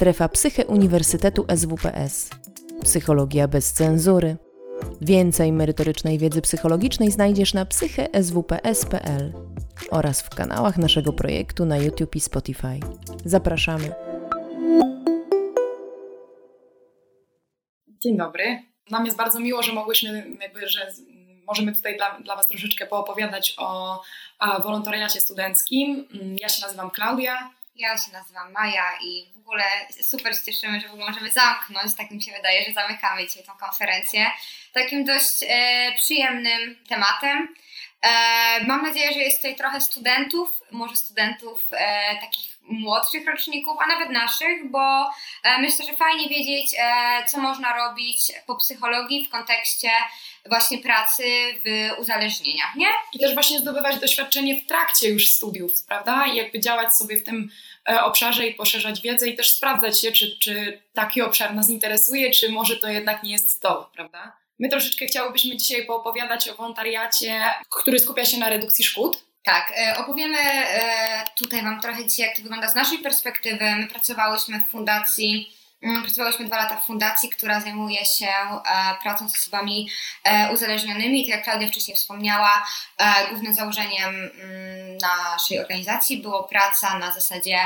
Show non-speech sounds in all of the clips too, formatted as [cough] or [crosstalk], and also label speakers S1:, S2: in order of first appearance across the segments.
S1: Strefa Psyche Uniwersytetu SWPS. Psychologia bez cenzury. Więcej merytorycznej wiedzy psychologicznej znajdziesz na psycheswps.pl oraz w kanałach naszego projektu na YouTube i Spotify. Zapraszamy.
S2: Dzień dobry. Nam jest bardzo miło, że mogłyśmy, jakby, że możemy tutaj dla, dla Was troszeczkę poopowiadać o, o wolontariacie studenckim. Ja się nazywam Klaudia.
S3: Ja się nazywam Maja i w ogóle super się cieszymy, że w ogóle możemy zamknąć, tak mi się wydaje, że zamykamy dzisiaj tą konferencję, takim dość e, przyjemnym tematem. E, mam nadzieję, że jest tutaj trochę studentów, może studentów e, takich młodszych roczników, a nawet naszych, bo e, myślę, że fajnie wiedzieć, co można robić po psychologii w kontekście właśnie pracy w uzależnieniach, nie?
S2: I też właśnie zdobywać doświadczenie w trakcie już studiów, prawda? I jakby działać sobie w tym obszarze i poszerzać wiedzę i też sprawdzać się, czy, czy taki obszar nas interesuje, czy może to jednak nie jest to, prawda? My troszeczkę chciałybyśmy dzisiaj poopowiadać o wolontariacie, który skupia się na redukcji szkód.
S3: Tak, e, opowiemy e, tutaj Wam trochę dzisiaj, jak to wygląda z naszej perspektywy. My pracowałyśmy w fundacji, mm, pracowałyśmy dwa lata w fundacji, która zajmuje się e, pracą z osobami uzależnionymi. Tak jak Klaudia wcześniej wspomniała, głównym założeniem mm, naszej organizacji było praca na zasadzie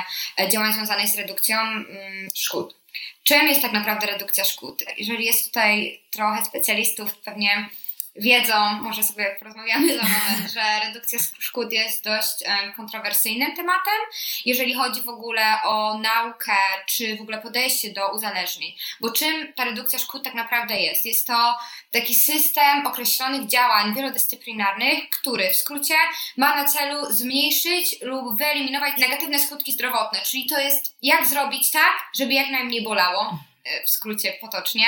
S3: działań związanych z redukcją mm, szkód. Czym jest tak naprawdę redukcja szkód? Jeżeli jest tutaj trochę specjalistów, pewnie wiedzą, może sobie porozmawiamy za moment, że redukcja szkód jest dość kontrowersyjnym tematem, jeżeli chodzi w ogóle o naukę, czy w ogóle podejście do uzależnień. Bo czym ta redukcja szkód tak naprawdę jest? Jest to taki system określonych działań wielodyscyplinarnych, który w skrócie ma na celu zmniejszyć lub wyeliminować negatywne skutki zdrowotne, czyli to jest jak zrobić tak, żeby jak najmniej bolało w skrócie potocznie.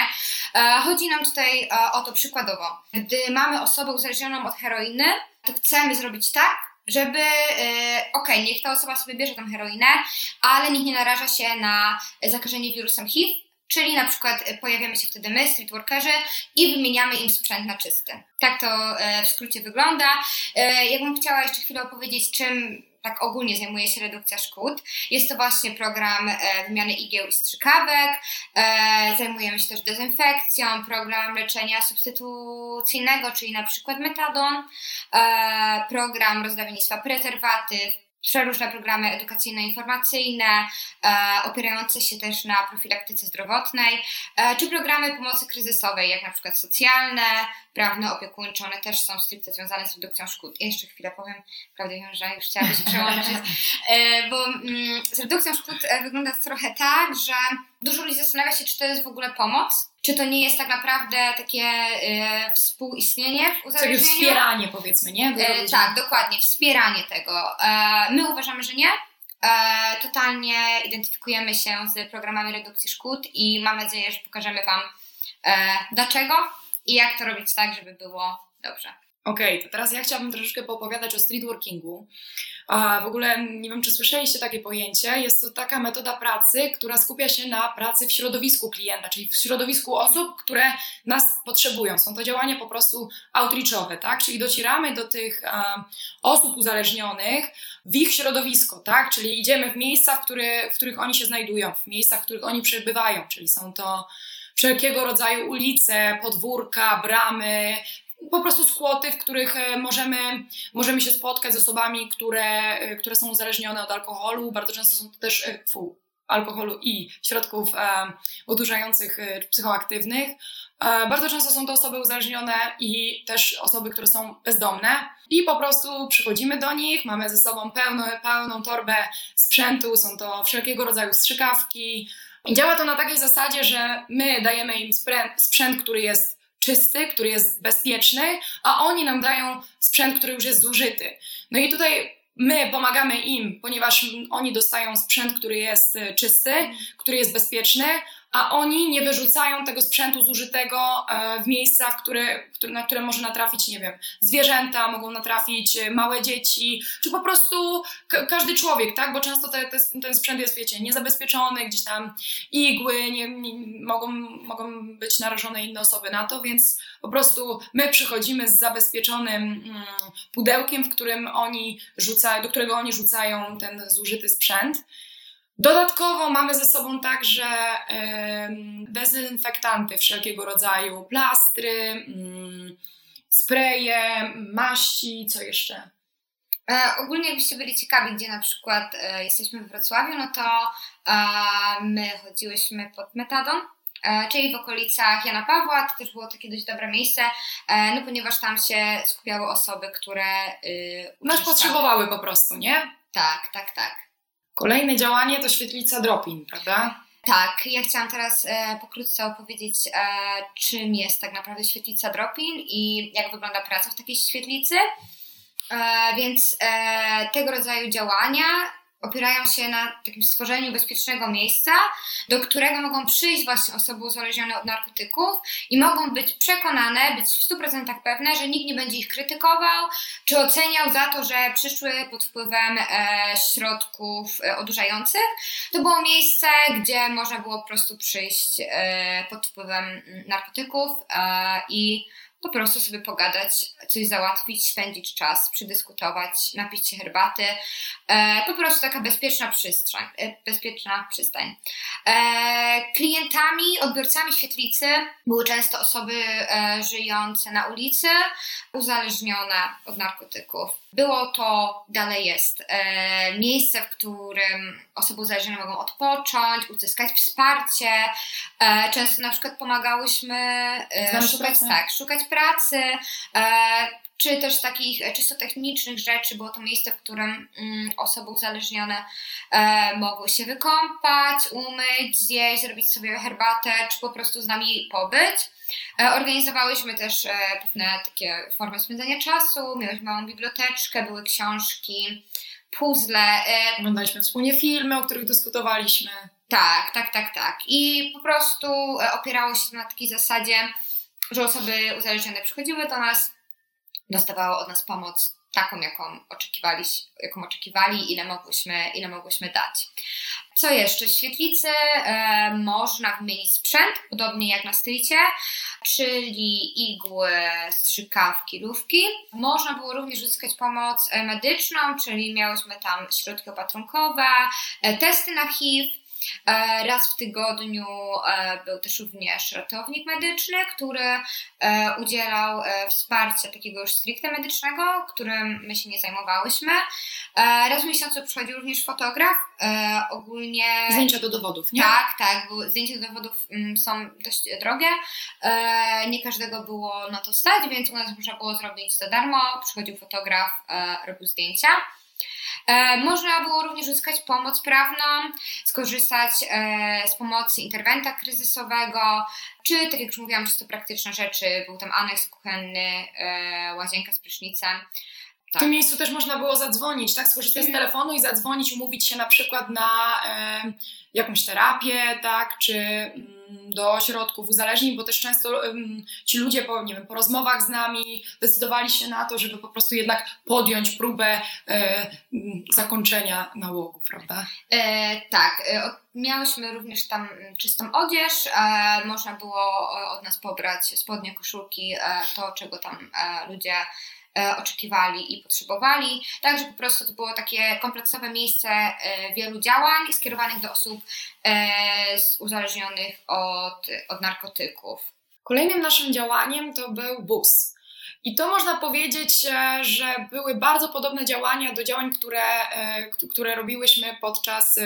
S3: E, chodzi nam tutaj e, o to przykładowo. Gdy mamy osobę uzależnioną od heroiny, to chcemy zrobić tak, żeby, e, okej, okay, niech ta osoba sobie bierze tą heroinę, ale nikt nie naraża się na zakażenie wirusem HIV, Czyli na przykład pojawiamy się wtedy my, streetworkerzy, i wymieniamy im sprzęt na czysty. Tak to w skrócie wygląda. Jakbym chciała jeszcze chwilę opowiedzieć, czym tak ogólnie zajmuje się redukcja szkód. Jest to właśnie program e, wymiany igieł i strzykawek, e, zajmujemy się też dezynfekcją, program leczenia substytucyjnego, czyli na przykład metadon, e, program rozdawnictwa prezerwatyw, przeróżne programy edukacyjno-informacyjne, e, opierające się też na profilaktyce zdrowotnej, e, czy programy pomocy kryzysowej, jak na przykład socjalne, prawne, opiekuńcze, one też są stricte związane z redukcją szkód. Jeszcze chwilę powiem, prawdę wiem, że już chciałabyś przełączyć, e, bo mm, z redukcją szkód wygląda trochę tak, że dużo ludzi zastanawia się, czy to jest w ogóle pomoc, czy to nie jest tak naprawdę takie e, współistnienie w uzależnieniu.
S2: Czyli wspieranie powiedzmy, nie?
S3: E, tak, dokładnie, wspieranie tego. E, my uważamy, że nie. E, totalnie identyfikujemy się z programami redukcji szkód i mam nadzieję, że pokażemy Wam dlaczego i jak to robić tak, żeby było dobrze.
S2: Okej, okay, to teraz ja chciałabym troszeczkę poopowiadać o streetworkingu. W ogóle nie wiem, czy słyszeliście takie pojęcie. Jest to taka metoda pracy, która skupia się na pracy w środowisku klienta, czyli w środowisku osób, które nas potrzebują. Są to działania po prostu outreachowe, tak? Czyli docieramy do tych osób uzależnionych w ich środowisko, tak? Czyli idziemy w miejsca, w, który, w których oni się znajdują, w miejscach, w których oni przebywają, czyli są to wszelkiego rodzaju ulice, podwórka, bramy, po prostu skłoty, w których e, możemy, możemy się spotkać z osobami, które, e, które są uzależnione od alkoholu. Bardzo często są to też e, fu, alkoholu i środków odurzających psychoaktywnych. Bardzo często są to osoby uzależnione i też osoby, które są bezdomne. I po prostu przychodzimy do nich, mamy ze sobą pełno, pełną torbę sprzętu, są to wszelkiego rodzaju strzykawki. Działa to na takiej zasadzie, że my dajemy im sprzęt, sprzęt który jest czysty, który jest bezpieczny, a oni nam dają sprzęt, który już jest zużyty. No i tutaj my pomagamy im, ponieważ oni dostają sprzęt, który jest e, czysty, który jest bezpieczny, a oni nie wyrzucają tego sprzętu zużytego e, w miejsca, w które, na które może natrafić, nie wiem, zwierzęta, mogą natrafić e, małe dzieci, czy po prostu każdy człowiek, tak? Bo często te, te, ten sprzęt jest, wiecie, niezabezpieczony, gdzieś tam igły, nie, nie, mogą, mogą być narażone inne osoby na to, więc po prostu my przychodzimy z zabezpieczonym mm, pudełkiem, w którym oni rzucają, do którego oni rzucają ten zużyty sprzęt. Dodatkowo mamy ze sobą także dezynfektanty wszelkiego rodzaju, plastry, mm, spreje, maści, co jeszcze?
S3: E, ogólnie jakbyście byli ciekawi, gdzie na przykład e, jesteśmy w Wrocławiu, no to e, my chodziłyśmy pod Metadon, czyli w okolicach Jana Pawła, to też było takie dość dobre miejsce, no ponieważ tam się skupiały osoby, które... Y,
S2: Nas potrzebowały po prostu, nie?
S3: Tak, tak, tak.
S2: Kolejne działanie to świetlica Dropin, prawda?
S3: Tak, ja chciałam teraz e, pokrótce opowiedzieć, e, czym jest tak naprawdę świetlica Dropin i jak wygląda praca w takiej świetlicy. E, więc e, tego rodzaju działania opierają się na takim stworzeniu bezpiecznego miejsca, do którego mogą przyjść właśnie osoby uzależnione od narkotyków i mogą być przekonane, być w 100% pewne, że nikt nie będzie ich krytykował czy oceniał za to, że przyszły pod wpływem e, środków e, odurzających. To było miejsce, gdzie można było po prostu przyjść e, pod wpływem narkotyków i po prostu sobie pogadać, coś załatwić, spędzić czas, przedyskutować, napić się herbaty. E, po prostu taka bezpieczna przestrzeń, e, bezpieczna przystań. E, klientami, odbiorcami świetlicy były często osoby e, żyjące na ulicy, uzależnione od narkotyków. Było to, dalej jest, e, miejsce, w którym osoby uzależnione mogą odpocząć, uzyskać wsparcie. E, często na przykład pomagałyśmy e, szukać, tak, szukać pracy, e, czy też takich e, czysto technicznych rzeczy. Było to miejsce, w którym mm, osoby uzależnione e, mogły się wykąpać, umyć, zjeść, zrobić sobie herbatę, czy po prostu z nami pobyć. E, organizowałyśmy też pewne takie formy spędzania czasu, miałyśmy małą biblioteczkę, były książki, puzzle.
S2: Oglądaliśmy wspólnie filmy, o których dyskutowaliśmy.
S3: Tak, tak, tak, tak. I po prostu opierało się to na takiej zasadzie, że osoby uzależnione przychodziły do nas, dostawały od nas pomoc taką, jaką, oczekiwali, jaką oczekiwali, ile mogłyśmy, ile mogłyśmy dać. Co jeszcze? W świetlicy e, można wymienić sprzęt, podobnie jak na stylicie, czyli igły, strzykawki, lówki. Można było również uzyskać pomoc e, medyczną, czyli miałyśmy tam środki opatrunkowe, e, testy na HIV, raz w tygodniu e, był też również ratownik medyczny, który e, udzielał wsparcia takiego już stricte medycznego, którym my się nie zajmowałyśmy. Raz w miesiącu przychodził również fotograf. Ogólnie.
S2: Zdjęcia do dowodów, nie?
S3: Tak, tak, bo zdjęcia do dowodów mm, są dość drogie. Nie każdego było na to stać, więc u nas można było zrobić za darmo. Przychodził fotograf, robił zdjęcia. E, można było również uzyskać pomoc prawną, skorzystać e, z pomocy interwenta kryzysowego, czy tak jak już mówiłam, czysto praktyczne rzeczy, był tam aneks kuchenny, e, łazienka z prysznicem.
S2: Tak. W tym miejscu też można było zadzwonić, tak? Skorzystać z mhm. telefonu i zadzwonić, umówić się na przykład na e, jakąś terapię, tak? Czy mm, do ośrodków uzależnień, bo też często ci ludzie po, nie wiem, po rozmowach z nami decydowali się na to, żeby po prostu jednak podjąć próbę e, zakończenia nałogu, prawda?
S3: E, tak. E, miałyśmy również tam czystą odzież. E, można było od nas pobrać spodnie, koszulki, e, to czego tam ludzie E, oczekiwali i potrzebowali. Także po prostu to było takie kompleksowe miejsce e, wielu działań skierowanych do osób e, uzależnionych od, od narkotyków.
S2: Kolejnym naszym działaniem to był bus. I to można powiedzieć, że były bardzo podobne działania do działań, które, które robiłyśmy podczas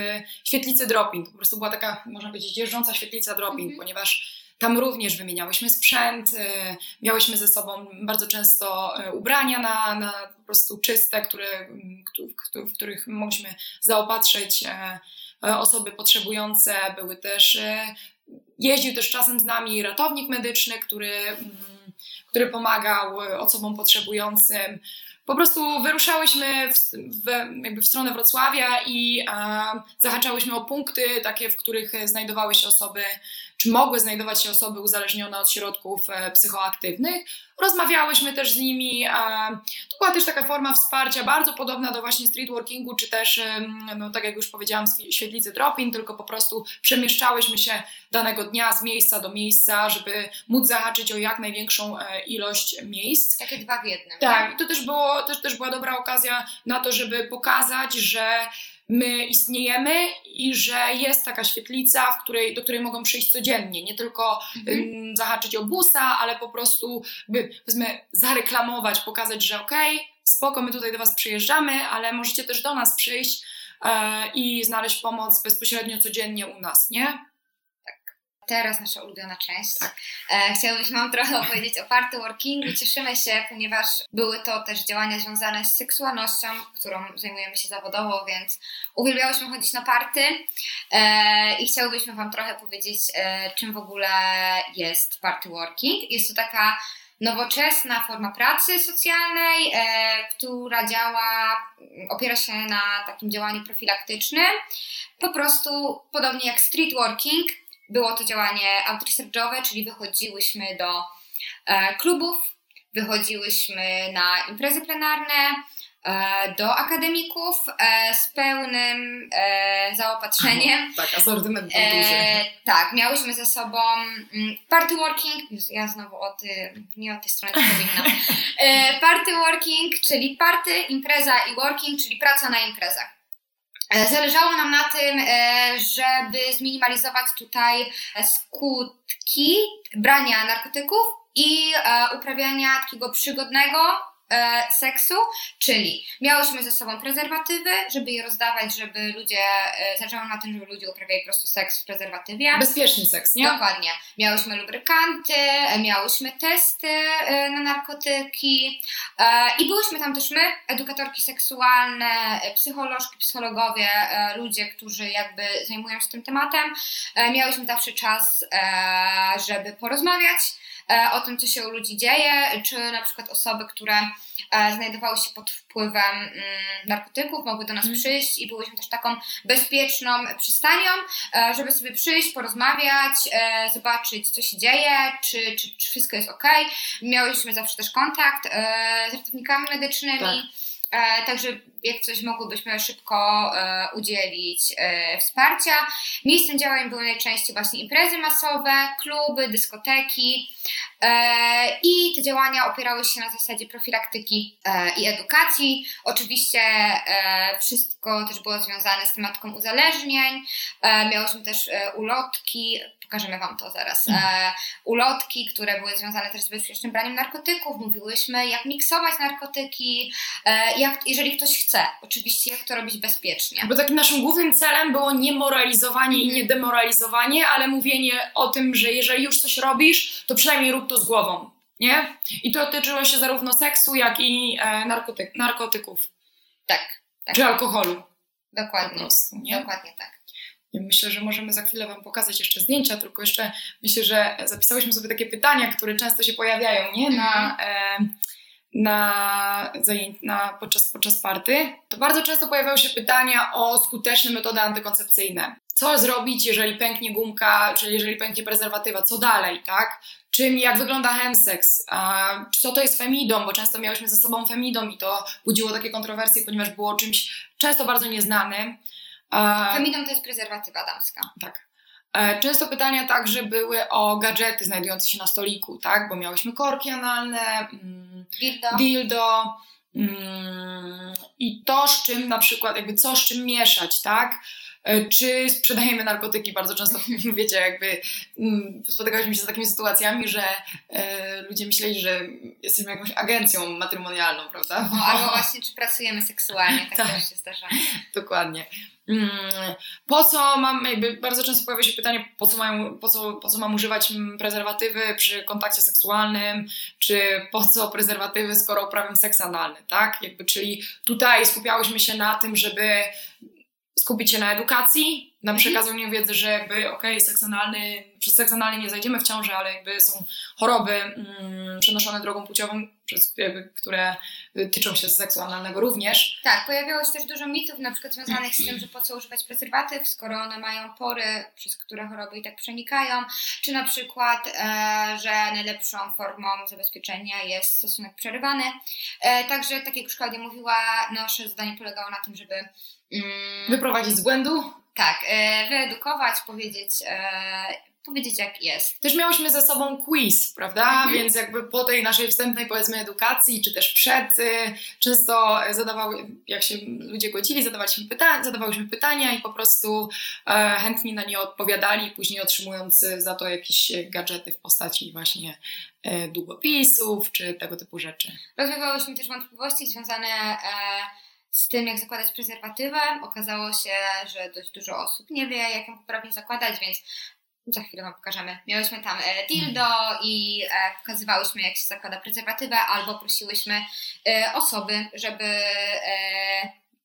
S2: świetlicy dropping. Po prostu była taka, można powiedzieć, jeżdżąca świetlica dropping, mm -hmm. ponieważ tam również wymieniałyśmy sprzęt, y, miałyśmy ze sobą bardzo często y, ubrania na, na po prostu czyste, które, w których mogliśmy zaopatrzyć e, osoby potrzebujące. Były też, jeździł też czasem z nami ratownik medyczny, który, mm, który pomagał osobom potrzebującym. Po prostu wyruszałyśmy w, w, jakby w stronę Wrocławia i a, zahaczałyśmy o punkty takie, w których znajdowały się osoby czy mogły znajdować się osoby uzależnione od środków e, psychoaktywnych. Rozmawiałyśmy też z nimi. To była też taka forma wsparcia, bardzo podobna do właśnie streetworkingu, czy też, no, tak jak już powiedziałam, świetlicy drop-in, tylko po prostu przemieszczałyśmy się danego dnia z miejsca do miejsca, żeby móc zahaczyć o jak największą e, ilość miejsc.
S3: Takie dwa w jednym.
S2: Tak, i to też, było, też, też była dobra okazja na to, żeby pokazać, że my istniejemy i że jest taka świetlica, w której, do której mogą przyjść codziennie, nie tylko mhm. zahaczyć o busa, ale po prostu by, powiedzmy, zareklamować, pokazać, że okej, okay, spoko, my tutaj do Was przyjeżdżamy, ale możecie też do nas przyjść e, i znaleźć pomoc bezpośrednio codziennie u nas, nie?
S3: Teraz nasza ulubiona część. Tak. E, chciałabym Wam trochę opowiedzieć o party workingu. Cieszymy się, ponieważ były to też działania związane z seksualnością, którą zajmujemy się zawodowo, więc uwielbiałyśmy chodzić na party e, i chciałybyśmy Wam trochę powiedzieć, e, czym w ogóle jest party working. Jest to taka nowoczesna forma pracy socjalnej, e, która działa, opiera się na takim działaniu profilaktycznym. Po prostu podobnie jak street working, było to działanie outresearchowe, czyli wychodziłyśmy do e, klubów, wychodziłyśmy na imprezy plenarne, e, do akademików e, z pełnym zaopatrzeniem. [laughs]
S2: tak, asortyment był duży.
S3: Tak, miałyśmy ze sobą mm, party working, ja znowu o tym, nie o tej stronie powinnam. [laughs] party working, czyli party, impreza i working, czyli praca na imprezach. E, zależało nam na tym, e, żeby zminimalizować tutaj skutki brania narkotyków i e, uprawiania takiego przygodnego e, seksu, czyli miałyśmy ze sobą prezerwatywy, żeby je rozdawać, żeby ludzie, e, zależało na tym, żeby ludzie uprawiali po prostu seks w prezerwatywie.
S2: Bezpieczny seks, nie?
S3: Dokładnie. Miałyśmy lubrykanty, e, miałyśmy testy e, na narkotyki i byłyśmy tam też my, edukatorki seksualne, psycholożki, psychologowie, ludzie, którzy jakby zajmują się tym tematem. Miałyśmy zawsze czas, żeby porozmawiać, o tym, co się u ludzi dzieje, czy na przykład osoby, które e, znajdowały się pod wpływem mm, narkotyków, mogły do nas mm. przyjść i byłyśmy też taką bezpieczną przystanią, e, żeby sobie przyjść, porozmawiać, zobaczyć, co się dzieje, czy, czy, czy wszystko jest ok. Miałyśmy zawsze też kontakt z ratownikami medycznymi. Tak E, także jak coś mogłybyśmy szybko e, udzielić e, wsparcia. Miejscem działań były najczęściej właśnie imprezy masowe, kluby, dyskoteki e, i te działania opierały się na zasadzie profilaktyki e, i edukacji. Oczywiście e, wszystko też było związane z tematyką uzależnień. Miałyśmy też ulotki, pokażemy Wam to zaraz. E, ulotki, które były związane też z bezpiecznym braniem narkotyków. Mówiłyśmy, jak miksować narkotyki, e, jak, jeżeli ktoś chce, oczywiście, jak to robić bezpiecznie.
S2: Bo takim naszym głównym celem było nie moralizowanie i nie demoralizowanie, ale mówienie o tym, że jeżeli już coś robisz, to przynajmniej rób to z głową. Nie? I to dotyczyło się zarówno seksu, jak i e, narkotyk, narkotyków.
S3: Tak, tak.
S2: Czy alkoholu.
S3: Dokładnie. Prostu, Dokładnie tak.
S2: Myślę, że możemy za chwilę Wam pokazać jeszcze zdjęcia, tylko jeszcze myślę, że zapisałyśmy sobie takie pytania, które często się pojawiają nie? na, mhm. e, na, zajęć, na podczas, podczas party. To bardzo często pojawiają się pytania o skuteczne metody antykoncepcyjne. Co zrobić, jeżeli pęknie gumka, czyli jeżeli pęknie prezerwatywa, co dalej, tak? Czym, jak wygląda hemsex, a, co to jest femidom, bo często miałyśmy ze sobą femidom i to budziło takie kontrowersje, ponieważ było czymś często bardzo nieznanym.
S3: Femidom to jest prezerwatywa damska.
S2: Tak. E, często pytania także były o gadżety znajdujące się na stoliku, tak? Bo miałyśmy korki analne, mm,
S3: dildo,
S2: dildo mm, i to, z czym na przykład, jakby co z czym mieszać, tak? E, czy sprzedajemy narkotyki? Bardzo często, [laughs] wiecie, jakby mm, spotykałyśmy się z takimi sytuacjami, że e, ludzie myśleli, że jesteśmy jakąś agencją matrymonialną, prawda?
S3: No, albo właśnie, czy pracujemy seksualnie, tak, [laughs] tak. też się zdarza.
S2: Dokładnie. Mm, po co mam, jakby bardzo często pojawia się pytanie, po co, mają, po, co, po co mam używać prezerwatywy przy kontakcie seksualnym, czy po co prezerwatywy, skoro uprawiam seks analny, tak? Jakby, czyli tutaj skupiałyśmy się na tym, żeby skupić się na edukacji, na mhm. przekazaniu wiedzy, że jakby okej, okay, seks analny, przez seks analny nie zajdziemy w ciąży, ale jakby są choroby mm, przenoszone drogą płciową, przez, jakby, które tyczą się seksu analnego również.
S3: Tak, pojawiało się też dużo mitów na przykład związanych z tym, że po co używać prezerwatyw, skoro one mają pory, przez które choroby i tak przenikają, czy na przykład, e, że najlepszą formą zabezpieczenia jest stosunek przerywany. E, także, tak jak już Klaudia mówiła, nasze zadanie polegało na tym, żeby
S2: mm, wyprowadzić z błędu
S3: tak, e, wyedukować, powiedzieć, e, powiedzieć jak jest.
S2: Też miałyśmy ze sobą quiz, prawda? Mhm. Więc jakby po tej naszej wstępnej powiedzmy edukacji, czy też przed, y, często zadawały, jak się ludzie godzili, zadawaliśmy pytania, zadawałyśmy pytania i po prostu e, chętnie na nie odpowiadali, później otrzymując za to jakieś gadżety w postaci właśnie e, długopisów, czy tego typu rzeczy.
S3: Rozwiewałyśmy też wątpliwości związane e, z tym, jak zakładać prezerwatywę. Okazało się, że dość dużo osób nie wie, jak ją poprawnie zakładać, więc za chwilę Wam pokażemy. Miałyśmy tam e, dildo i e, pokazywałyśmy, jak się zakłada prezerwatywę, albo prosiłyśmy e, osoby, żeby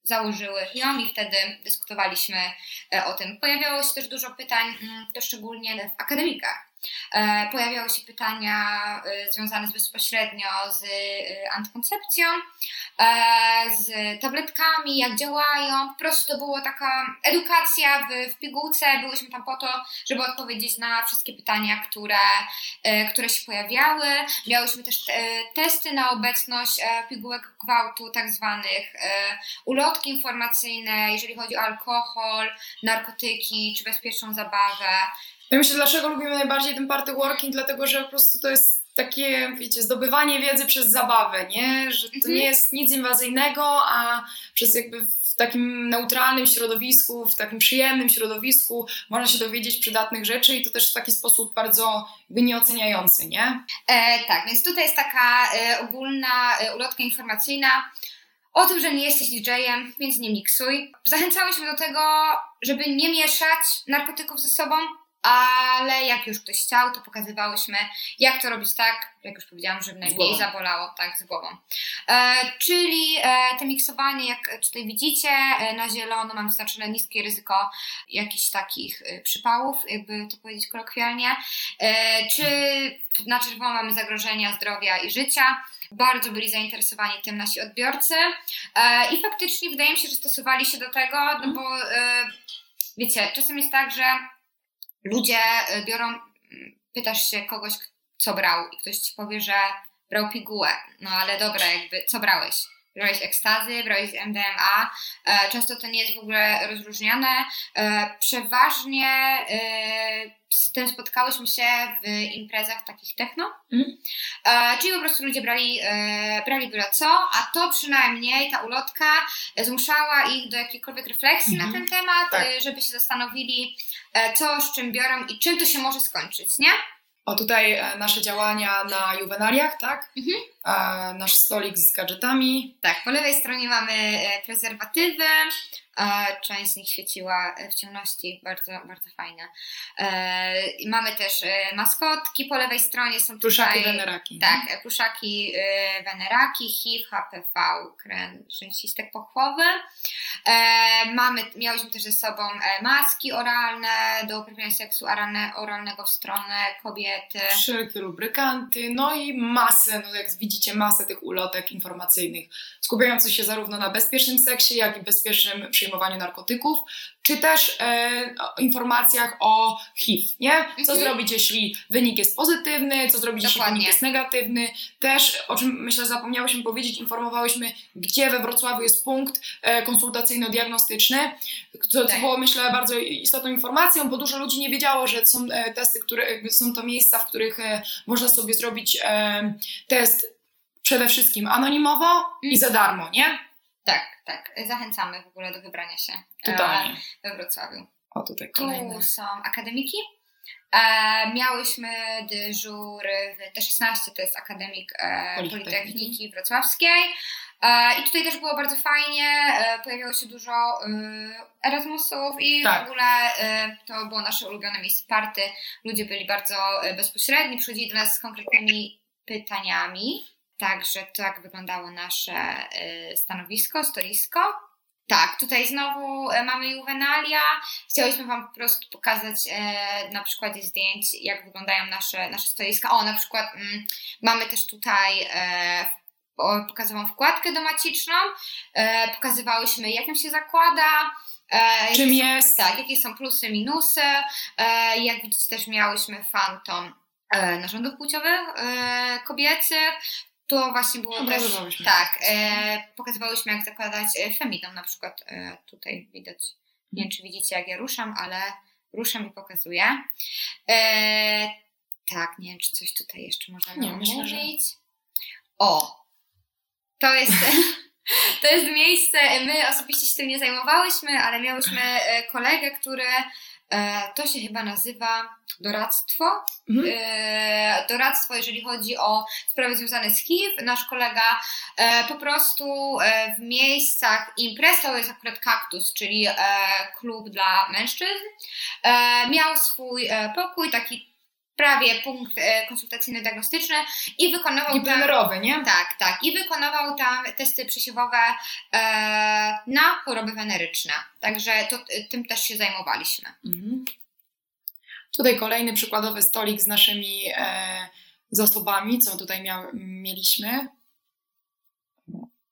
S3: założyły ją i wtedy dyskutowaliśmy o tym. Pojawiało się też dużo pytań, mm, to szczególnie w akademikach E, pojawiały się pytania e, związane z bezpośrednio z e, antykoncepcją, z tabletkami, jak działają. Po prostu to była taka edukacja w, w pigułce. Byłyśmy tam po to, żeby odpowiedzieć na wszystkie pytania, które, które się pojawiały. Miałyśmy też testy na obecność pigułek gwałtu, tak zwanych ulotki informacyjne, jeżeli chodzi o alkohol, narkotyki czy bezpieczną zabawę.
S2: Ja myślę, dlaczego lubimy najbardziej ten party working, dlatego że po prostu to jest takie, wiecie, zdobywanie wiedzy przez zabawę, nie? Że to mhm. nie jest nic inwazyjnego, a przez jakby w takim neutralnym środowisku, w takim przyjemnym środowisku można się dowiedzieć przydatnych rzeczy i to też w taki sposób bardzo jakby nieoceniający, nie?
S3: E, tak, więc tutaj jest taka e, ogólna e, ulotka informacyjna o tym, że nie jesteś DJ-em, więc nie miksuj. Zachęcałyśmy do tego, żeby nie mieszać narkotyków ze sobą, ale jak już ktoś chciał, to pokazywałyśmy, jak to robić tak, jak już powiedziałam, żeby najmniej zabolało, tak, z głową. E, czyli e, to miksowanie, jak tutaj widzicie, e, na zielono mam zaznaczone niskie ryzyko jakichś takich e, przypałów, jakby to powiedzieć kolokwialnie, e, czy na czerwono mamy zagrożenia zdrowia i życia. Bardzo byli zainteresowani tym nasi odbiorcy e, i faktycznie wydaje mi się, że stosowali się do tego, no mhm. bo wiecie, czasem jest tak, że ludzie y, biorą, mm, pytasz się kogoś, co brał i ktoś ci powie, że brał pigułę. No ale dobra, jakby, co brałeś? Brałeś ekstazy, brałeś MDMA. E, często to nie jest w ogóle rozróżniane. E, przeważnie e, z tym spotkałyśmy się w imprezach takich techno. Mm. Czyli po prostu ludzie brali, brali byle co, a to przynajmniej ta ulotka zmuszała ich do jakiejkolwiek refleksji mm. na mhm. ten temat, tak. żeby się zastanowili, co z czym biorą i czym to się może skończyć, nie?
S2: O tutaj e, nasze działania na juwenaliach, tak? Mhm. E, nasz stolik z gadżetami.
S3: Tak, po lewej stronie mamy e, prezerwatywy, Część z nich świeciła w ciemności, bardzo, bardzo fajne. Mamy też maskotki, po lewej stronie są
S2: pluszaki tutaj... weneraki.
S3: Tak, pluszaki weneraki, HIV, HPV, kren, rzęsistek pochwowy. Mamy, miałyśmy też ze sobą maski oralne do uprawiania seksu oralnego w stronę kobiety.
S2: Wszelkie lubrykanty, no i masę, no jak widzicie, masę tych ulotek informacyjnych, skupiających się zarówno na bezpiecznym seksie, jak i bezpiecznym przyjmowaniu narkotyków, czy też e, informacjach o HIV, nie? Co mhm. zrobić, jeśli wynik jest pozytywny, co zrobić, Dokładnie. jeśli wynik jest negatywny. Też, o czym myślę, zapomniałyśmy powiedzieć, informowałyśmy, gdzie we Wrocławiu jest punkt e, konsultacyjno-diagnostyczny, co, co, było, myślę, bardzo istotną informacją, bo dużo ludzi nie wiedziało, że są e, testy, które są to miejsca, w których e, można sobie zrobić e, test przede wszystkim anonimowo i za darmo, nie?
S3: Tak, tak. Zachęcamy w ogóle do wybrania się
S2: Totalnie.
S3: E, we Wrocławiu.
S2: O, tutaj kolejne.
S3: Tu są akademiki. E, miałyśmy dyżur w T16, to jest Akademik e, Politechniki Wrocławskiej. E, I tutaj też było bardzo fajnie, e, pojawiało się dużo e, Erasmusów i tak. w ogóle to było nasze ulubione miejsce party. Ludzie byli bardzo bezpośredni, przychodzili do nas z konkretnymi pytaniami. Także tak wyglądało nasze stanowisko, stoisko. Tak, tutaj znowu mamy juwenalia. Chciałyśmy Wam po prostu pokazać na przykładzie zdjęć, jak wyglądają nasze, nasze stoiska. O, na przykład mm, mamy też tutaj pokazałam wkładkę domaciczną, pokazywałyśmy jak ją się zakłada,
S2: Czym jest?
S3: Tak, jakie są plusy, minusy. Jak widzicie też miałyśmy fantom narządów płciowych kobiecych, to właśnie było no, też, tak, e, pokazywałyśmy jak zakładać e, femidom na przykład, e, tutaj widać, nie wiem czy widzicie jak ja ruszam, ale ruszam i pokazuję. E, tak, nie wiem, czy coś tutaj jeszcze można
S2: Nie, myślę, że-.
S3: O! To jest, [laughs] to jest miejsce, my osobiście się tym nie zajmowałyśmy, ale miałyśmy e, kolegę, który e, to się chyba nazywa doradztwo.
S2: Mhm.
S3: E, doradztwo, jeżeli chodzi o sprawy związane z HIV. Nasz kolega po prostu w miejscach imprez, to jest akurat kaktus, czyli klub dla mężczyzn, miał swój pokój, taki prawie punkt e, konsultacyjno-diagnostyczny i wykonywał
S2: Taki
S3: tam...
S2: nie?
S3: Tak, tak. I wykonywał tam testy przesiewowe e, na choroby weneryczne. Także to, tym też się zajmowaliśmy.
S2: Mhm. Tutaj kolejny przykładowy stolik z naszymi e, zasobami, co tutaj miał, mieliśmy.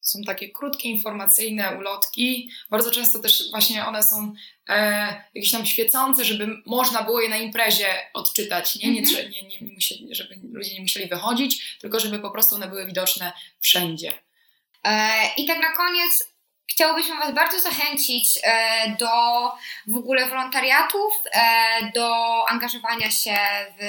S2: Są takie krótkie, informacyjne ulotki. Bardzo często też właśnie one są e, jakieś tam świecące, żeby można było je na imprezie odczytać. Nie, nie,
S3: Mhm.
S2: nie, nie, nie musieli, żeby ludzie nie musieli wychodzić, tylko żeby po prostu one były widoczne wszędzie.
S3: E, I tak na koniec chciałobyśmy Was bardzo zachęcić e, do w ogóle wolontariatów, e, do angażowania się w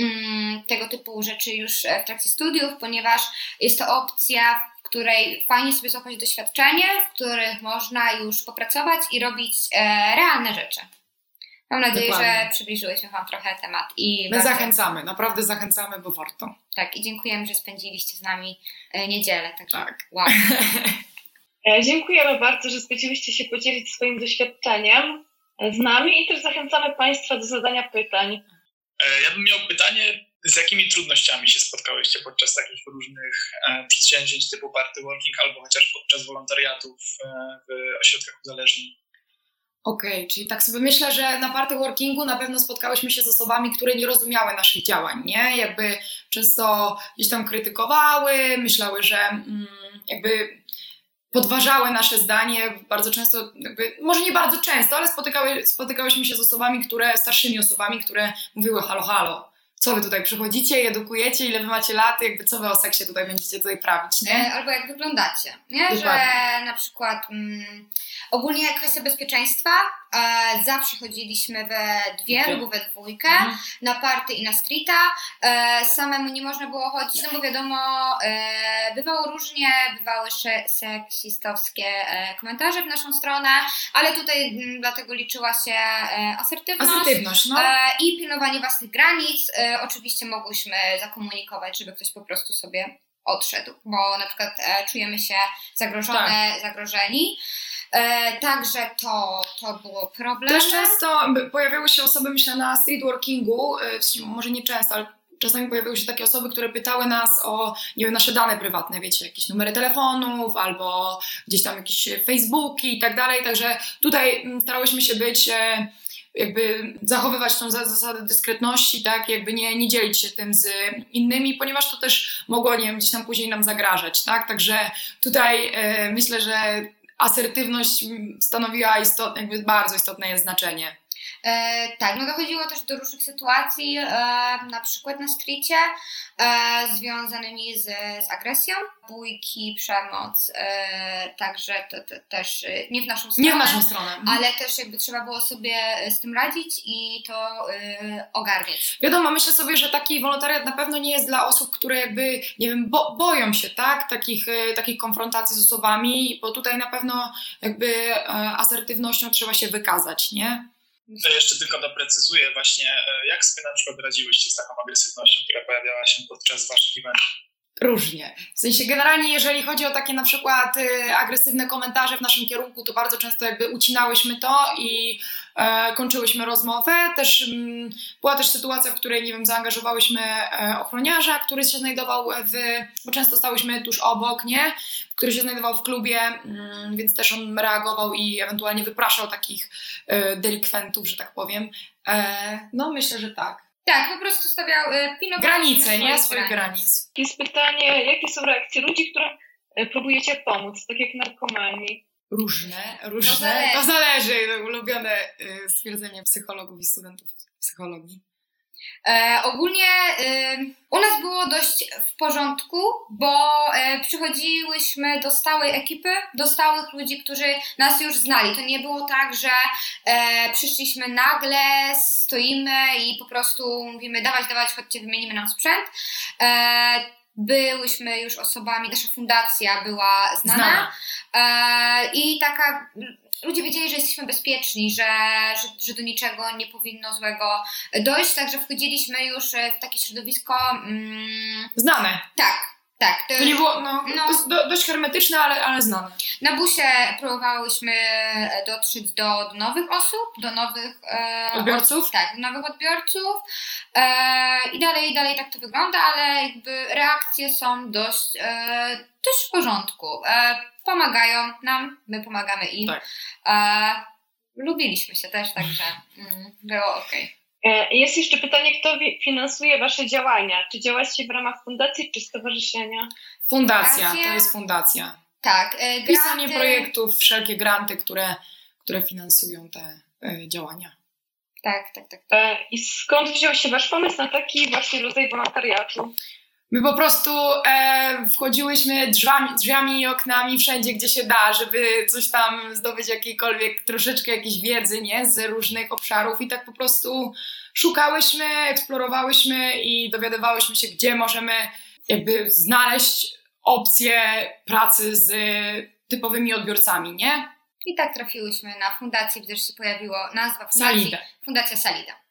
S3: mm, tego typu rzeczy już w trakcie studiów, ponieważ jest to opcja, której fajnie sobie złapać doświadczenie, w których można już popracować i robić e, realne rzeczy. Mam nadzieję,
S2: Dokładnie.
S3: że przybliżyłyśmy Wam trochę temat i
S2: My
S3: bardzo-
S2: zachęcamy, naprawdę zachęcamy, bo warto.
S3: Tak, i dziękujemy, że spędziliście z nami e, niedzielę. Także
S2: Tak.
S3: wow. [laughs]
S4: E, Dziękujemy bardzo, że zgodziliście się podzielić swoim doświadczeniem e, z nami i też zachęcamy Państwa do zadania pytań.
S5: E, Ja bym miał pytanie, z jakimi trudnościami się spotkałyście podczas takich różnych e, przedsięwzięć typu party working albo chociaż podczas wolontariatów e, w ośrodkach uzależnień?
S2: Okej, czyli tak sobie myślę, że na party workingu na pewno spotkałyśmy się z osobami, które nie rozumiały naszych działań, nie? Jakby często gdzieś tam krytykowały, myślały, że mm, jakby podważały nasze zdanie. Bardzo często, jakby, może nie bardzo często, ale spotykały, spotykałyśmy się z osobami, które, starszymi osobami, które mówiły halo, halo. Co wy tutaj przychodzicie i edukujecie, ile wy macie lat, jakby co wy o seksie tutaj będziecie tutaj prawić, nie?
S3: Albo jak wyglądacie, nie? Że
S2: Dokładnie.
S3: na przykład mm, ogólnie kwestia bezpieczeństwa, e, zawsze chodziliśmy we dwie
S2: Dwie.
S3: lub we dwójkę,
S2: Mhm.
S3: na party i na streeta, e, samemu nie można było chodzić, no bo wiadomo, e, bywało różnie, bywały seksistowskie e, komentarze w naszą stronę, ale tutaj mm, dlatego liczyła się e, asertywność.
S2: Asertywność, no.
S3: E, I pilnowanie własnych granic. E, oczywiście mogłyśmy zakomunikować, żeby ktoś po prostu sobie odszedł, bo na przykład e, czujemy się zagrożone,
S2: Tak.
S3: zagrożeni. E, także to, to było problem.
S2: Też często pojawiały się osoby, myślę, na streetworkingu, sensie może nie często, ale czasami pojawiały się takie osoby, które pytały nas o, nie wiem, nasze dane prywatne, wiecie, jakieś numery telefonów albo gdzieś tam jakieś Facebooki i tak dalej, także tutaj mm, starałyśmy się być e, jakby zachowywać tą za- zasadę dyskretności, tak, jakby nie, nie dzielić się tym z innymi, ponieważ to też mogło, nie wiem, gdzieś tam później nam zagrażać, tak, także tutaj e, myślę, że asertywność stanowiła istotne, jakby bardzo istotne jest znaczenie.
S3: E, tak, no dochodziło też do różnych sytuacji, e, na przykład na streetie, e, związanymi z, z agresją, bójki, przemoc, także to, to też nie w naszą stronę.
S2: Nie w naszą stronę.
S3: ale też jakby trzeba było sobie z tym radzić i to ogarniać.
S2: Wiadomo, myślę sobie, że taki wolontariat na pewno nie jest dla osób, które jakby, nie wiem, bo, boją się, tak, takich, takich konfrontacji z osobami, bo tutaj na pewno jakby asertywnością trzeba się wykazać, nie?
S5: To jeszcze tylko doprecyzuję właśnie, e, jak sobie na przykład radziłyście z taką agresywnością, która pojawiała się podczas waszych eventów?
S2: Różnie. W sensie generalnie, jeżeli chodzi o takie na przykład y, agresywne komentarze w naszym kierunku, to bardzo często jakby ucinałyśmy to i e, kończyłyśmy rozmowę. Też mm, była też sytuacja, w której, nie wiem, zaangażowałyśmy e, ochroniarza, który się znajdował w, bo często stałyśmy tuż obok, nie? Który się znajdował w klubie, mm, więc też on reagował i ewentualnie wypraszał takich e, delikwentów, że tak powiem. No myślę, że tak.
S3: Tak, po prostu stawiał y, pilnował
S2: Granice, nie? Swoich granic.
S4: Jest pytanie, jakie są reakcje ludzi, którym e, próbujecie pomóc, tak jak narkomani?
S2: Różne, różne.
S3: zależy.
S2: To zależy. To ulubione y, stwierdzenie psychologów i studentów psychologii.
S3: E, ogólnie e, u nas było dość w porządku, bo e, przychodziłyśmy do stałej ekipy, do stałych ludzi, którzy nas już znali. To nie było tak, że e, przyszliśmy nagle, stoimy i po prostu mówimy dawać, dawać, chodźcie, wymienimy nam sprzęt. Byłyśmy już osobami, nasza fundacja była znana. znana. E, I taka ludzie wiedzieli, że jesteśmy bezpieczni, że, że, że, do niczego nie powinno złego dojść, także wchodziliśmy już w takie środowisko. Mm,
S2: Znane.
S3: Tak. Tak,
S2: to, to nie było no, no, do, dość hermetyczne, ale, ale znane.
S3: Na busie próbowałyśmy dotrzeć do, do nowych osób, do nowych
S2: e, odbiorców.
S3: Od, tak, do nowych odbiorców. E, I dalej, dalej tak to wygląda, ale jakby reakcje są dość, e, dość w porządku. E, pomagają nam, my pomagamy im. Tak. E, lubiliśmy się też, także mm, było ok.
S4: E, jest jeszcze pytanie, kto finansuje Wasze działania? Czy działacie w ramach fundacji czy stowarzyszenia?
S2: Fundacja, to jest fundacja.
S3: Tak.
S2: E, granty... Pisanie projektów, wszelkie granty, które, które finansują te e, działania.
S3: Tak, tak, tak. tak.
S4: E, I skąd wziął się Wasz pomysł na taki właśnie rodzaj wolontariatu?
S2: My po prostu e, wchodziłyśmy drzwiami, drzwiami i oknami wszędzie, gdzie się da, żeby coś tam zdobyć jakiejkolwiek, troszeczkę jakiejś wiedzy, nie? Z różnych obszarów i tak po prostu szukałyśmy, eksplorowałyśmy i dowiadywałyśmy się, gdzie możemy jakby znaleźć opcje pracy z typowymi odbiorcami, nie?
S3: I tak trafiłyśmy na fundację, gdyż się pojawiło nazwa fundacji. Salida. Fundacja Salida.